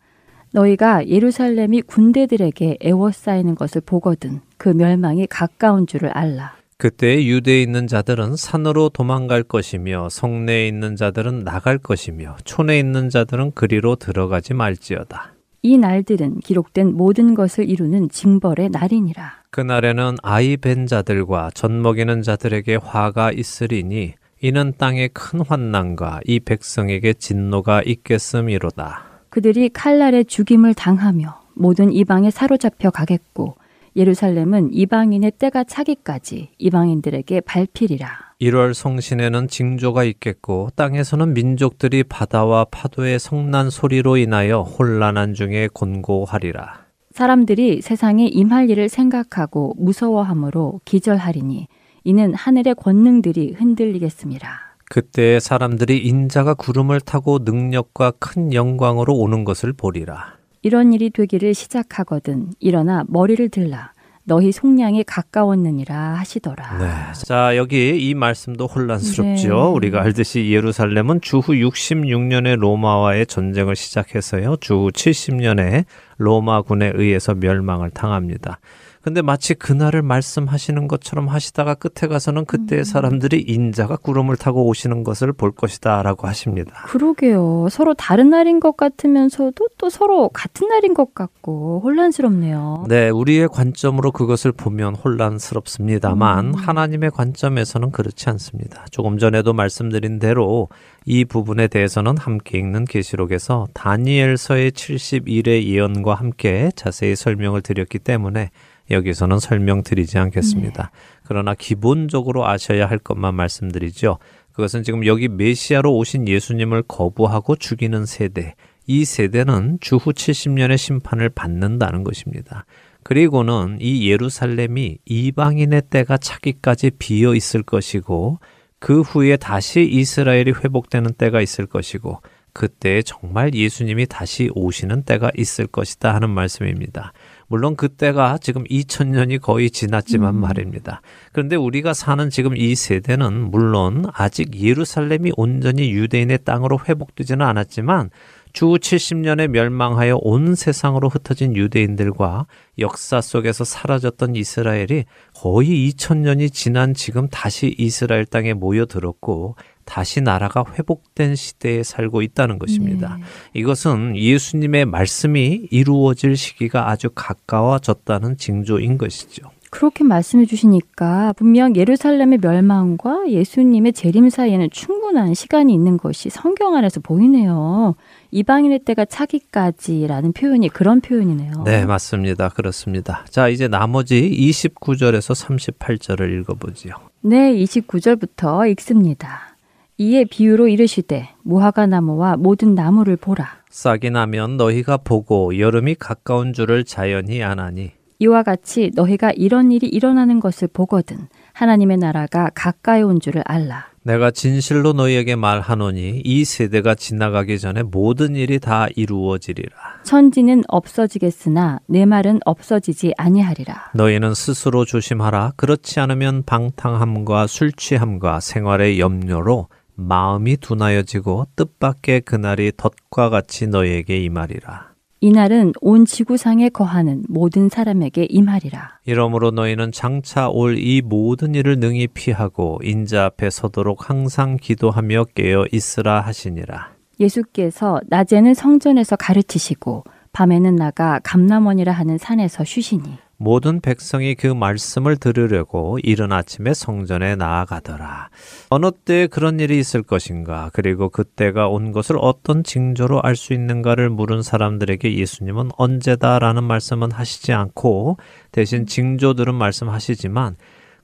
너희가 예루살렘이 군대들에게 애워싸이는 것을 보거든 그 멸망이 가까운 줄을 알라. 그때 유대에 있는 자들은 산으로 도망갈 것이며 성내에 있는 자들은 나갈 것이며 촌에 있는 자들은 그리로 들어가지 말지어다. 이 날들은 기록된 모든 것을 이루는 징벌의 날이니라. 그날에는 아이 벤 자들과 젖 먹이는 자들에게 화가 있으리니 이는 땅에 큰 환난과 이 백성에게 진노가 있겠음이로다. 그들이 칼날에 죽임을 당하며 모든 이방에 사로잡혀 가겠고 예루살렘은 이방인의 때가 차기까지 이방인들에게 발필이라. 1월 성신에는 징조가 있겠고 땅에서는 민족들이 바다와 파도의 성난 소리로 인하여 혼란한 중에 곤고하리라. 사람들이 세상에 임할 일을 생각하고 무서워함으로 기절하리니 이는 하늘의 권능들이 흔들리겠습니다. 그때 사람들이 인자가 구름을 타고 능력과 큰 영광으로 오는 것을 보리라. 이런 일이 되기를 시작하거든 일어나 머리를 들라 너희 속량이 가까웠느니라 하시더라. 네. 자, 여기 이 말씀도 혼란스럽죠. 네. 우리가 알듯이 예루살렘은 주후 66년에 로마와의 전쟁을 시작해서요. 주후 70년에 로마군에 의해서 멸망을 당합니다. 근데 마치 그날을 말씀하시는 것처럼 하시다가 끝에 가서는 그때 사람들이 인자가 구름을 타고 오시는 것을 볼 것이다라고 하십니다. 그러게요. 서로 다른 날인 것 같으면서도 또 서로 같은 날인 것 같고 혼란스럽네요. 네, 우리의 관점으로 그것을 보면 혼란스럽습니다만 하나님의 관점에서는 그렇지 않습니다. 조금 전에도 말씀드린 대로 이 부분에 대해서는 함께 읽는 계시록에서 다니엘서의 71의 예언과 함께 자세히 설명을 드렸기 때문에 여기서는 설명드리지 않겠습니다. 그러나 기본적으로 아셔야 할 것만 말씀드리죠. 그것은 지금 여기 메시아로 오신 예수님을 거부하고 죽이는 세대, 이 세대는 주후 70년의 심판을 받는다는 것입니다. 그리고는 이 예루살렘이 이방인의 때가 차기까지 비어 있을 것이고 그 후에 다시 이스라엘이 회복되는 때가 있을 것이고 그때 정말 예수님이 다시 오시는 때가 있을 것이다 하는 말씀입니다. 물론 그때가 지금 2000년이 거의 지났지만 말입니다. 그런데 우리가 사는 지금 이 세대는 물론 아직 예루살렘이 온전히 유대인의 땅으로 회복되지는 않았지만 주 70년에 멸망하여 온 세상으로 흩어진 유대인들과 역사 속에서 사라졌던 이스라엘이 거의 2000년이 지난 지금 다시 이스라엘 땅에 모여들었고 다시 나라가 회복된 시대에 살고 있다는 것입니다. 네. 이것은 예수님의 말씀이 이루어질 시기가 아주 가까워졌다는 징조인 것이죠. 그렇게 말씀해 주시니까 분명 예루살렘의 멸망과 예수님의 재림 사이에는 충분한 시간이 있는 것이 성경 안에서 보이네요. 이방인의 때가 차기까지라는 표현이 그런 표현이네요. 네, 맞습니다. 그렇습니다. 자, 이제 나머지 29절에서 38절을 읽어보지요. 네, 29절부터 읽습니다. 이에 비유로 이르시되 무화과 나무와 모든 나무를 보라. 싹이 나면 너희가 보고 여름이 가까운 줄을 자연히 아나니 이와 같이 너희가 이런 일이 일어나는 것을 보거든 하나님의 나라가 가까이 온 줄을 알라. 내가 진실로 너희에게 말하노니 이 세대가 지나가기 전에 모든 일이 다 이루어지리라. 천지는 없어지겠으나 내 말은 없어지지 아니하리라. 너희는 스스로 조심하라. 그렇지 않으면 방탕함과 술 취함과 생활의 염려로 마음이 둔하여지고 뜻밖의 그날이 덫과 같이 너희에게 임하리라. 이날은 온 지구상에 거하는 모든 사람에게 임하리라. 이러므로 너희는 장차 올 이 모든 일을 능히 피하고 인자 앞에 서도록 항상 기도하며 깨어 있으라 하시니라. 예수께서 낮에는 성전에서 가르치시고 밤에는 나가 감남원이라 하는 산에서 쉬시니 모든 백성이 그 말씀을 들으려고 이른 아침에 성전에 나아가더라. 어느 때 그런 일이 있을 것인가, 그리고 그때가 온 것을 어떤 징조로 알 수 있는가를 물은 사람들에게 예수님은 언제다라는 말씀은 하시지 않고 대신 징조들은 말씀하시지만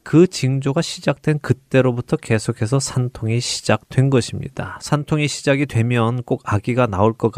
그 징조가 시작된 그때로부터 계속해서 산통이 시작된 것입니다. 산통이 시작이 되면 꼭 아기가 나올 것?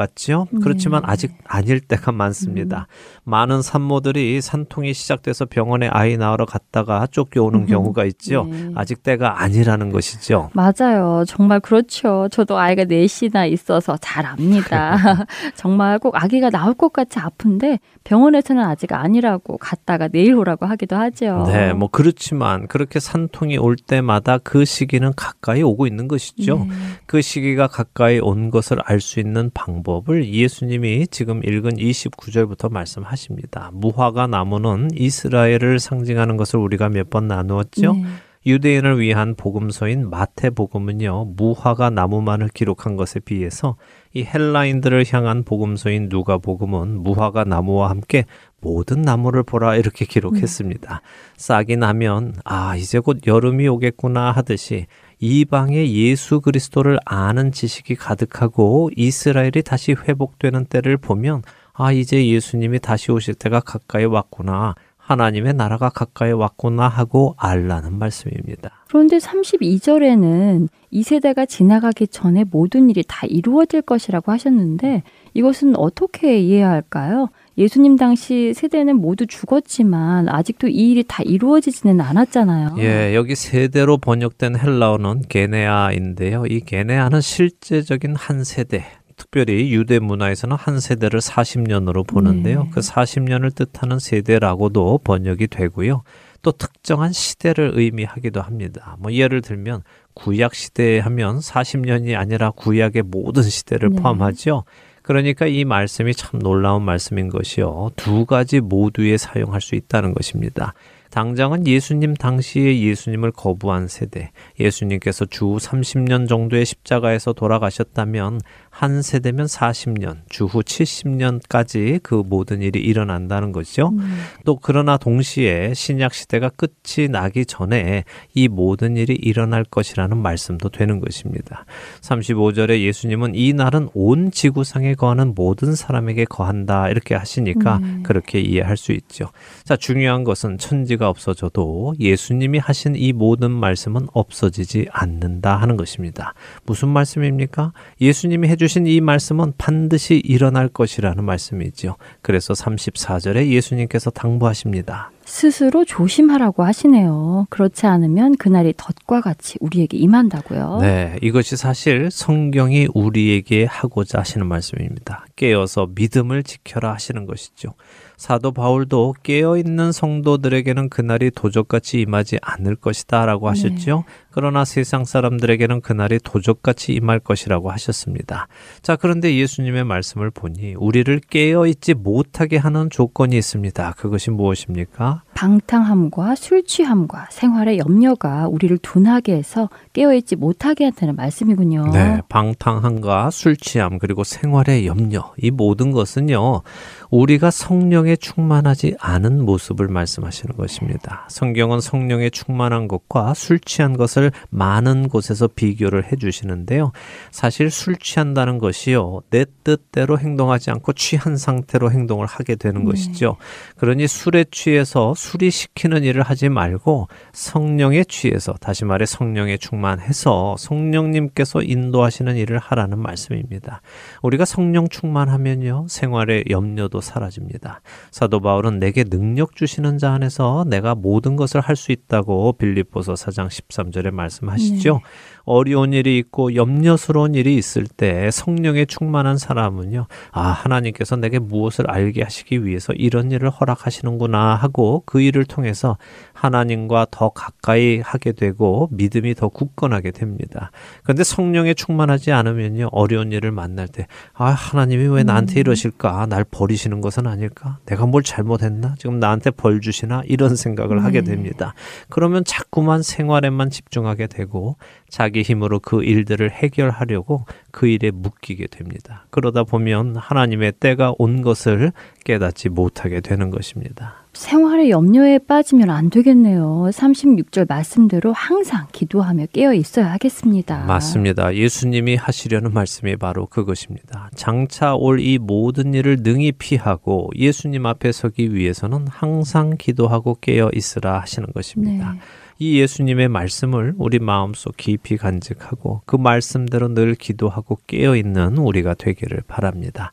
그렇지만 네. 아직 아닐 때가 많습니다. 많은 산모들이 산통이 시작돼서 병원에 아이 낳으러 갔다가 쫓겨오는 경우가 있죠. 네. 아직 때가 아니라는 것이죠. 맞아요. 정말 그렇죠. 저도 아이가 넷이나 있어서 잘 압니다. 정말 꼭 아기가 나올 것 같이 아픈데 병원에서는 아직 아니라고 갔다가 내일 오라고 하기도 하죠. 네, 뭐 그렇지만 그렇게 산통이 올 때마다 그 시기는 가까이 오고 있는 것이죠. 네. 그 시기가 가까이 온 것을 알 수 있는 방법을 예수님이 지금 읽은 29절부터 말씀하십니다. 무화과 나무는 이스라엘을 상징하는 것을 우리가 몇 번 나누었죠. 네. 유대인을 위한 복음서인 마태복음은요, 무화과 나무만을 기록한 것에 비해서 이 헬라인들을 향한 복음서인 누가복음은 무화과 나무와 함께 모든 나무를 보라 이렇게 기록했습니다. 싹이 나면 아 이제 곧 여름이 오겠구나 하듯이 이방의 예수 그리스도를 아는 지식이 가득하고 이스라엘이 다시 회복되는 때를 보면 아 이제 예수님이 다시 오실 때가 가까이 왔구나. 하나님의 나라가 가까이 왔구나 하고 알라는 말씀입니다. 그런데 32절에는 이 세대가 지나가기 전에 모든 일이 다 이루어질 것이라고 하셨는데 이것은 어떻게 이해해야 할까요? 예수님 당시 세대는 모두 죽었지만 아직도 이 일이 다 이루어지지는 않았잖아요. 예, 여기 세대로 번역된 헬라어는 게네아인데요. 이 게네아는 실제적인 한 세대, 특별히 유대 문화에서는 한 세대를 40년으로 보는데요. 네. 그 40년을 뜻하는 세대라고도 번역이 되고요. 또 특정한 시대를 의미하기도 합니다. 뭐 예를 들면 구약 시대 하면 40년이 아니라 구약의 모든 시대를 네. 포함하죠. 그러니까 이 말씀이 참 놀라운 말씀인 것이요. 두 가지 모두에 사용할 수 있다는 것입니다. 당장은 예수님 당시에 예수님을 거부한 세대, 예수님께서 주 30년 정도의 십자가에서 돌아가셨다면 한 세대면 40년, 주후 70년까지 그 모든 일이 일어난다는 것이죠. 음, 또 그러나 동시에 신약 시대가 끝이 나기 전에 이 모든 일이 일어날 것이라는 말씀도 되는 것입니다. 35절에 예수님은 이 날은 온 지구상에 거하는 모든 사람에게 거한다 이렇게 하시니까 네. 그렇게 이해할 수 있죠. 자, 중요한 것은 천지가 없어져도 예수님이 하신 이 모든 말씀은 없어지지 않는다 하는 것입니다. 무슨 말씀입니까? 예수님이 해주 신 이 말씀은 반드시 일어날 것이라는 말씀이지요. 그래서 34절에 예수님께서 당부하십니다. 스스로 조심하라고 하시네요. 그렇지 않으면 그날이 덫과 같이 우리에게 임한다고요. 네, 이것이 사실 성경이 우리에게 하고자 하시는 말씀입니다. 깨어서 믿음을 지켜라 하시는 것이죠. 사도 바울도 깨어 있는 성도들에게는 그날이 도적같이 임하지 않을 것이다라고 하셨죠. 네. 그러나 세상 사람들에게는 그날이 도적같이 임할 것이라고 하셨습니다. 자, 그런데 예수님의 말씀을 보니 우리를 깨어 있지 못하게 하는 조건이 있습니다. 그것이 무엇입니까? 방탕함과 술 취함과 생활의 염려가 우리를 둔하게 해서 깨어 있지 못하게 한다는 말씀이군요. 네, 방탕함과 술 취함 그리고 생활의 염려 이 모든 것은요. 우리가 성령에 충만하지 않은 모습을 말씀하시는 것입니다. 성경은 성령에 충만한 것과 술 취한 것을 많은 곳에서 비교를 해 주시는데요. 사실 술 취한다는 것이요. 내 뜻대로 행동하지 않고 취한 상태로 행동을 하게 되는 네. 것이죠. 그러니 술에 취해서 술이 시키는 일을 하지 말고 성령에 취해서 다시 말해 성령에 충만해서 성령님께서 인도하시는 일을 하라는 말씀입니다. 우리가 성령 충만하면요. 생활의 염려도 사라집니다. 사도 바울은 내게 능력 주시는 자 안에서 내가 모든 것을 할 수 있다고 빌립보서 4장 13절에 말씀하시죠. 네. 어려운 일이 있고 염려스러운 일이 있을 때 성령에 충만한 사람은요. 아, 하나님께서 내게 무엇을 알게 하시기 위해서 이런 일을 허락하시는구나 하고 그 일을 통해서 하나님과 더 가까이 하게 되고 믿음이 더 굳건하게 됩니다. 그런데 성령에 충만하지 않으면요. 어려운 일을 만날 때 아, 하나님이 왜 나한테 음. 이러실까? 날 버리시는 것은 아닐까? 내가 뭘 잘못했나? 지금 나한테 벌 주시나? 이런 생각을 음. 하게 됩니다. 그러면 자꾸만 생활에만 집중하게 되고 자기 힘으로 그 일들을 해결하려고 그 일에 묶이게 됩니다. 그러다 보면 하나님의 때가 온 것을 깨닫지 못하게 되는 것입니다. 생활의 염려에 빠지면 안 되겠네요. 36절 말씀대로 항상 기도하며 깨어 있어야 하겠습니다. 맞습니다. 예수님이 하시려는 말씀이 바로 그것입니다. 장차 올 이 모든 일을 능히 피하고 예수님 앞에 서기 위해서는 항상 기도하고 깨어 있으라 하시는 것입니다. 네. 이 예수님의 말씀을 우리 마음속 깊이 간직하고 그 말씀대로 늘 기도하고 깨어 있는 우리가 되기를 바랍니다.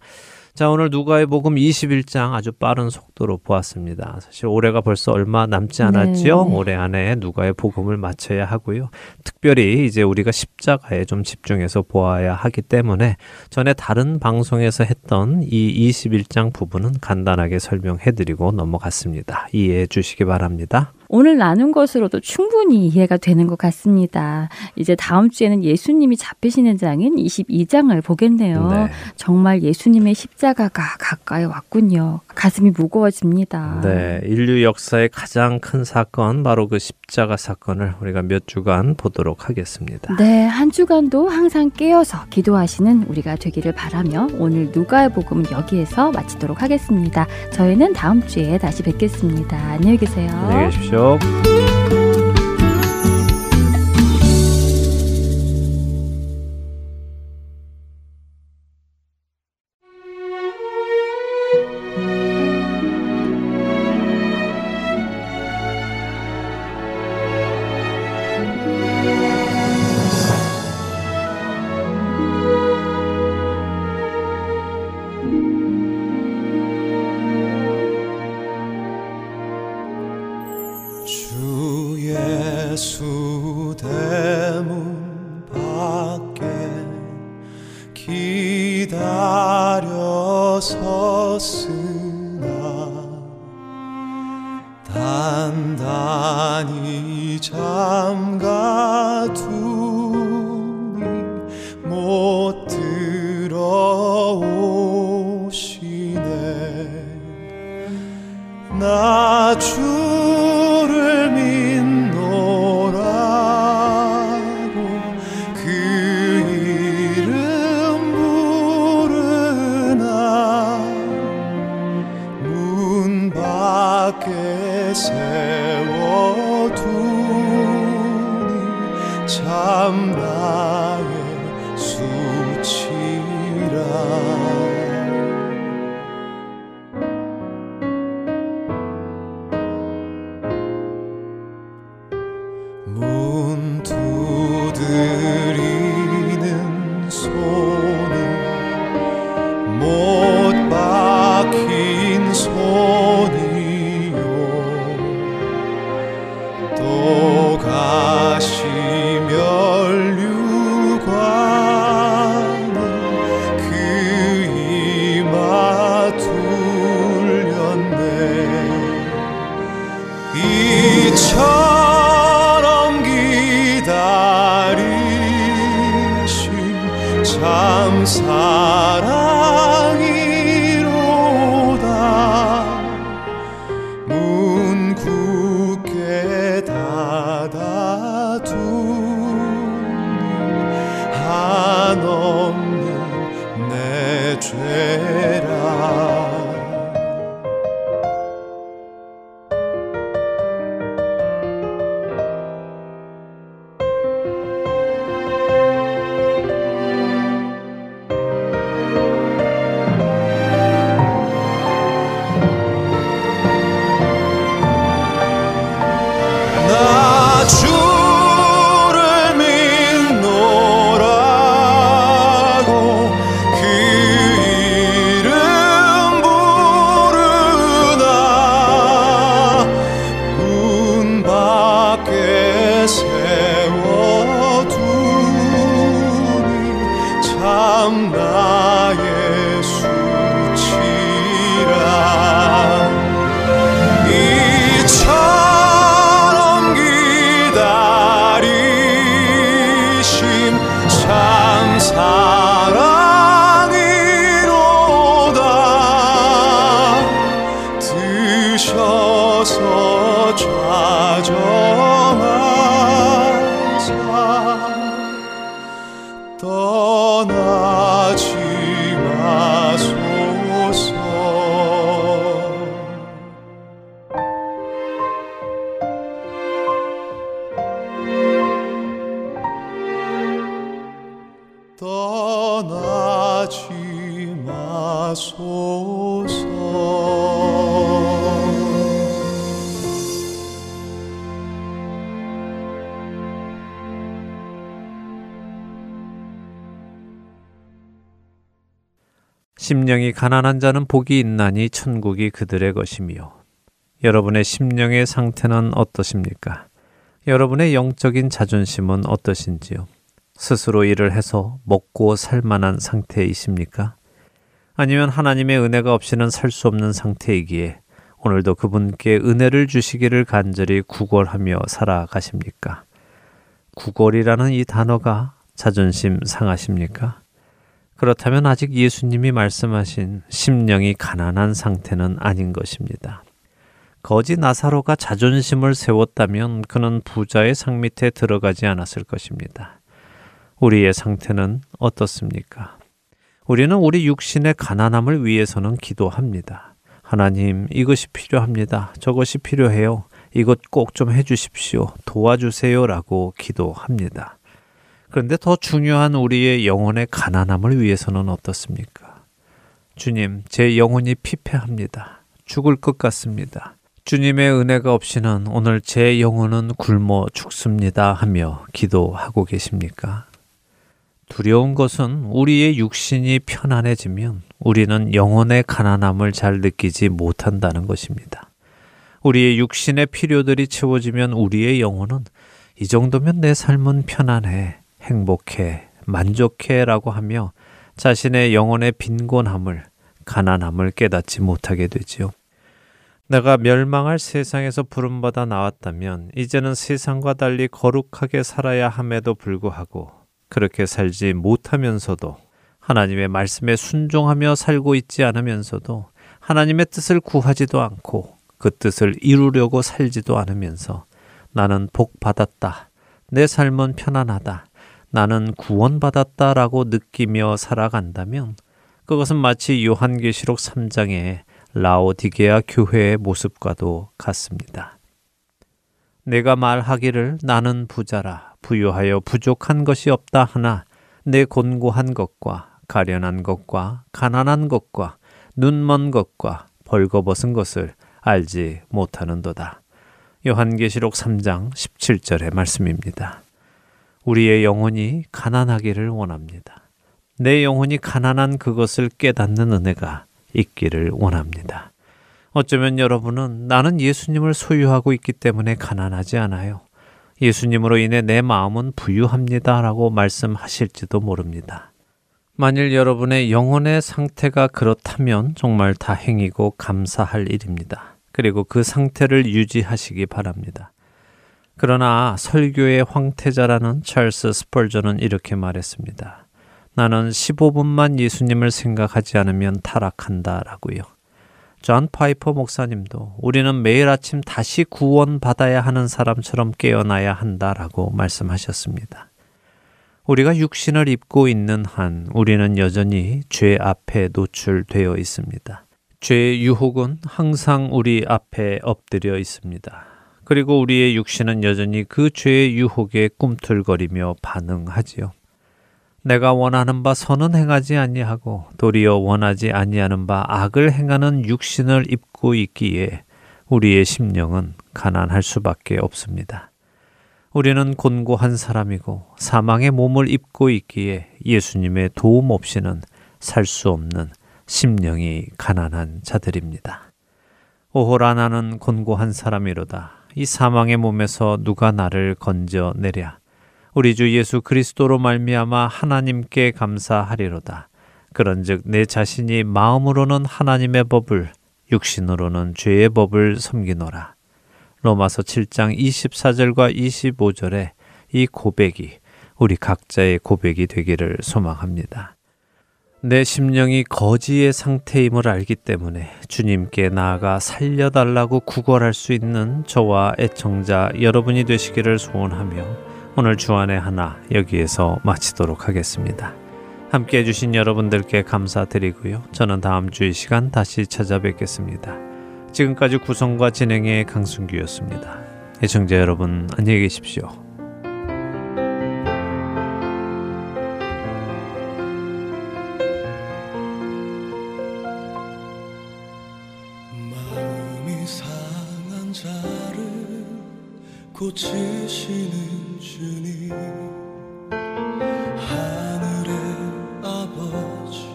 자, 오늘 누가의 복음 21장 아주 빠른 속도로 보았습니다. 사실 올해가 벌써 얼마 남지 않았죠? 네. 올해 안에 누가의 복음을 마쳐야 하고요. 특별히 이제 우리가 십자가에 좀 집중해서 보아야 하기 때문에 전에 다른 방송에서 했던 이 21장 부분은 간단하게 설명해 드리고 넘어갔습니다. 이해해 주시기 바랍니다. 오늘 나눈 것으로도 충분히 이해가 되는 것 같습니다. 이제 다음 주에는 예수님이 잡히시는 장인 22장을 보겠네요. 네. 정말 예수님의 십자가가 가까이 왔군요. 가슴이 무거워집니다. 네, 인류 역사의 가장 큰 사건 바로 그 십자가 사건을 우리가 몇 주간 보도록 하겠습니다. 네, 한 주간도 항상 깨어서 기도하시는 우리가 되기를 바라며 오늘 누가의 복음 여기에서 마치도록 하겠습니다. 저희는 다음 주에 다시 뵙겠습니다. 안녕히 계세요. 안녕히 계십시오. 계십 떠나지 심령이 가난한 자는 복이 있나니 천국이 그들의 것이며 여러분의 심령의 상태는 어떠십니까? 여러분의 영적인 자존심은 어떠신지요? 스스로 일을 해서 먹고 살 만한 상태이십니까? 아니면 하나님의 은혜가 없이는 살 수 없는 상태이기에 오늘도 그분께 은혜를 주시기를 간절히 구걸하며 살아가십니까? 구걸이라는 이 단어가 자존심 상하십니까? 그렇다면 아직 예수님이 말씀하신 심령이 가난한 상태는 아닌 것입니다. 거지 나사로가 자존심을 세웠다면 그는 부자의 상 밑에 들어가지 않았을 것입니다. 우리의 상태는 어떻습니까? 우리는 우리 육신의 가난함을 위해서는 기도합니다. 하나님, 이것이 필요합니다. 저것이 필요해요. 이것 꼭 좀 해주십시오. 도와주세요. 라고 기도합니다. 그런데 더 중요한 우리의 영혼의 가난함을 위해서는 어떻습니까? 주님, 제 영혼이 피폐합니다. 죽을 것 같습니다. 주님의 은혜가 없이는 오늘 제 영혼은 굶어 죽습니다 하며 기도하고 계십니까? 두려운 것은 우리의 육신이 편안해지면 우리는 영혼의 가난함을 잘 느끼지 못한다는 것입니다. 우리의 육신의 필요들이 채워지면 우리의 영혼은 이 정도면 내 삶은 편안해. 행복해, 만족해 라고 하며 자신의 영혼의 빈곤함을, 가난함을 깨닫지 못하게 되지요. 내가 멸망할 세상에서 부름받아 나왔다면 이제는 세상과 달리 거룩하게 살아야 함에도 불구하고 그렇게 살지 못하면서도 하나님의 말씀에 순종하며 살고 있지 않으면서도 하나님의 뜻을 구하지도 않고 그 뜻을 이루려고 살지도 않으면서 나는 복 받았다. 내 삶은 편안하다. 나는 구원받았다라고 느끼며 살아간다면 그것은 마치 요한계시록 3장의 라오디게아 교회의 모습과도 같습니다. 내가 말하기를 나는 부자라 부유하여 부족한 것이 없다 하나 내 곤고한 것과 가련한 것과 가난한 것과 눈먼 것과 벌거벗은 것을 알지 못하는도다. 요한계시록 3장 17절의 말씀입니다. 우리의 영혼이 가난하기를 원합니다. 내 영혼이 가난한 그것을 깨닫는 은혜가 있기를 원합니다. 어쩌면 여러분은 나는 예수님을 소유하고 있기 때문에 가난하지 않아요. 예수님으로 인해 내 마음은 부유합니다. 라고 말씀하실지도 모릅니다. 만일 여러분의 영혼의 상태가 그렇다면 정말 다행이고 감사할 일입니다. 그리고 그 상태를 유지하시기 바랍니다. 그러나 설교의 황태자라는 찰스 스펄전은 이렇게 말했습니다. 나는 15분만 예수님을 생각하지 않으면 타락한다 라고요. 존 파이퍼 목사님도 우리는 매일 아침 다시 구원받아야 하는 사람처럼 깨어나야 한다라고 말씀하셨습니다. 우리가 육신을 입고 있는 한 우리는 여전히 죄 앞에 노출되어 있습니다. 죄의 유혹은 항상 우리 앞에 엎드려 있습니다. 그리고 우리의 육신은 여전히 그 죄의 유혹에 꿈틀거리며 반응하지요. 내가 원하는 바 선은 행하지 아니하고 도리어 원하지 아니하는 바 악을 행하는 육신을 입고 있기에 우리의 심령은 가난할 수밖에 없습니다. 우리는 곤고한 사람이고 사망의 몸을 입고 있기에 예수님의 도움 없이는 살 수 없는 심령이 가난한 자들입니다. 오호라 나는 곤고한 사람이로다. 이 사망의 몸에서 누가 나를 건져내랴. 우리 주 예수 그리스도로 말미암아 하나님께 감사하리로다. 그런즉 내 자신이 마음으로는 하나님의 법을 육신으로는 죄의 법을 섬기노라. 로마서 7장 24절과 25절에 이 고백이 우리 각자의 고백이 되기를 소망합니다. 내 심령이 거지의 상태임을 알기 때문에 주님께 나아가 살려달라고 구걸할 수 있는 저와 애청자 여러분이 되시기를 소원하며 오늘 주안의 하나 여기에서 마치도록 하겠습니다. 함께 해주신 여러분들께 감사드리고요. 저는 다음 주 이 시간 다시 찾아뵙겠습니다. 지금까지 구성과 진행의 강순규였습니다. 애청자 여러분 안녕히 계십시오. 고치시는 주님 하늘의 아버지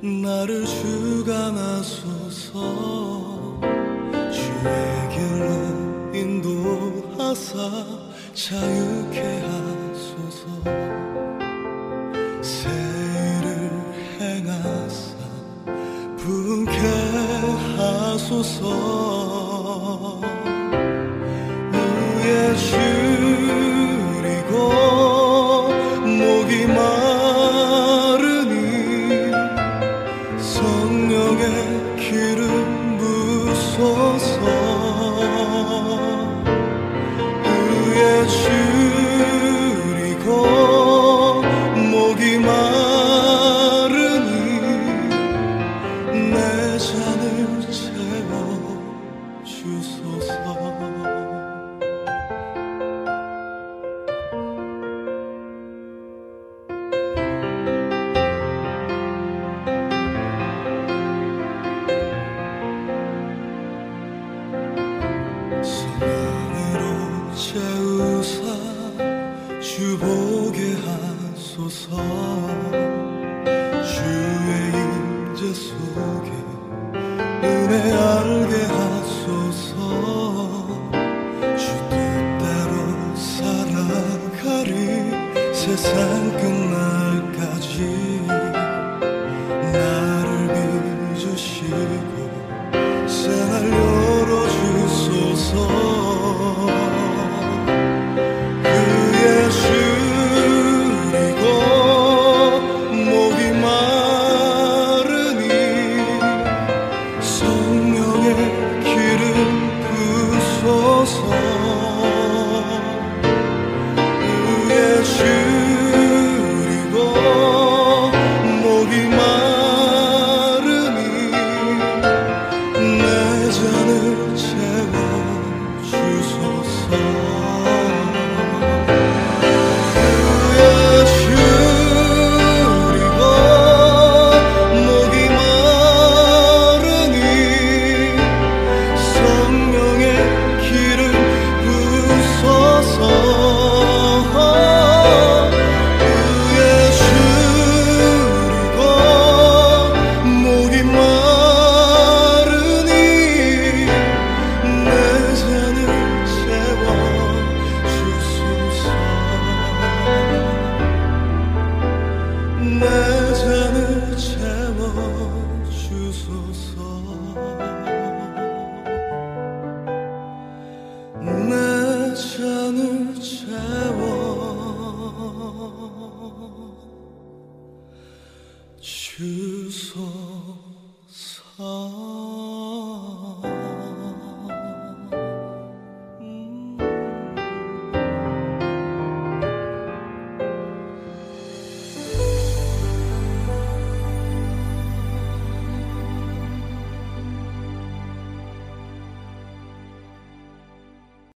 나를 주관하소서. 주의 길로 인도하사 자유케 하소서. 새일을 행하사 부흥케 하소서. 也许 주 보게 하소서. 주의 임재 속에 눈에 아래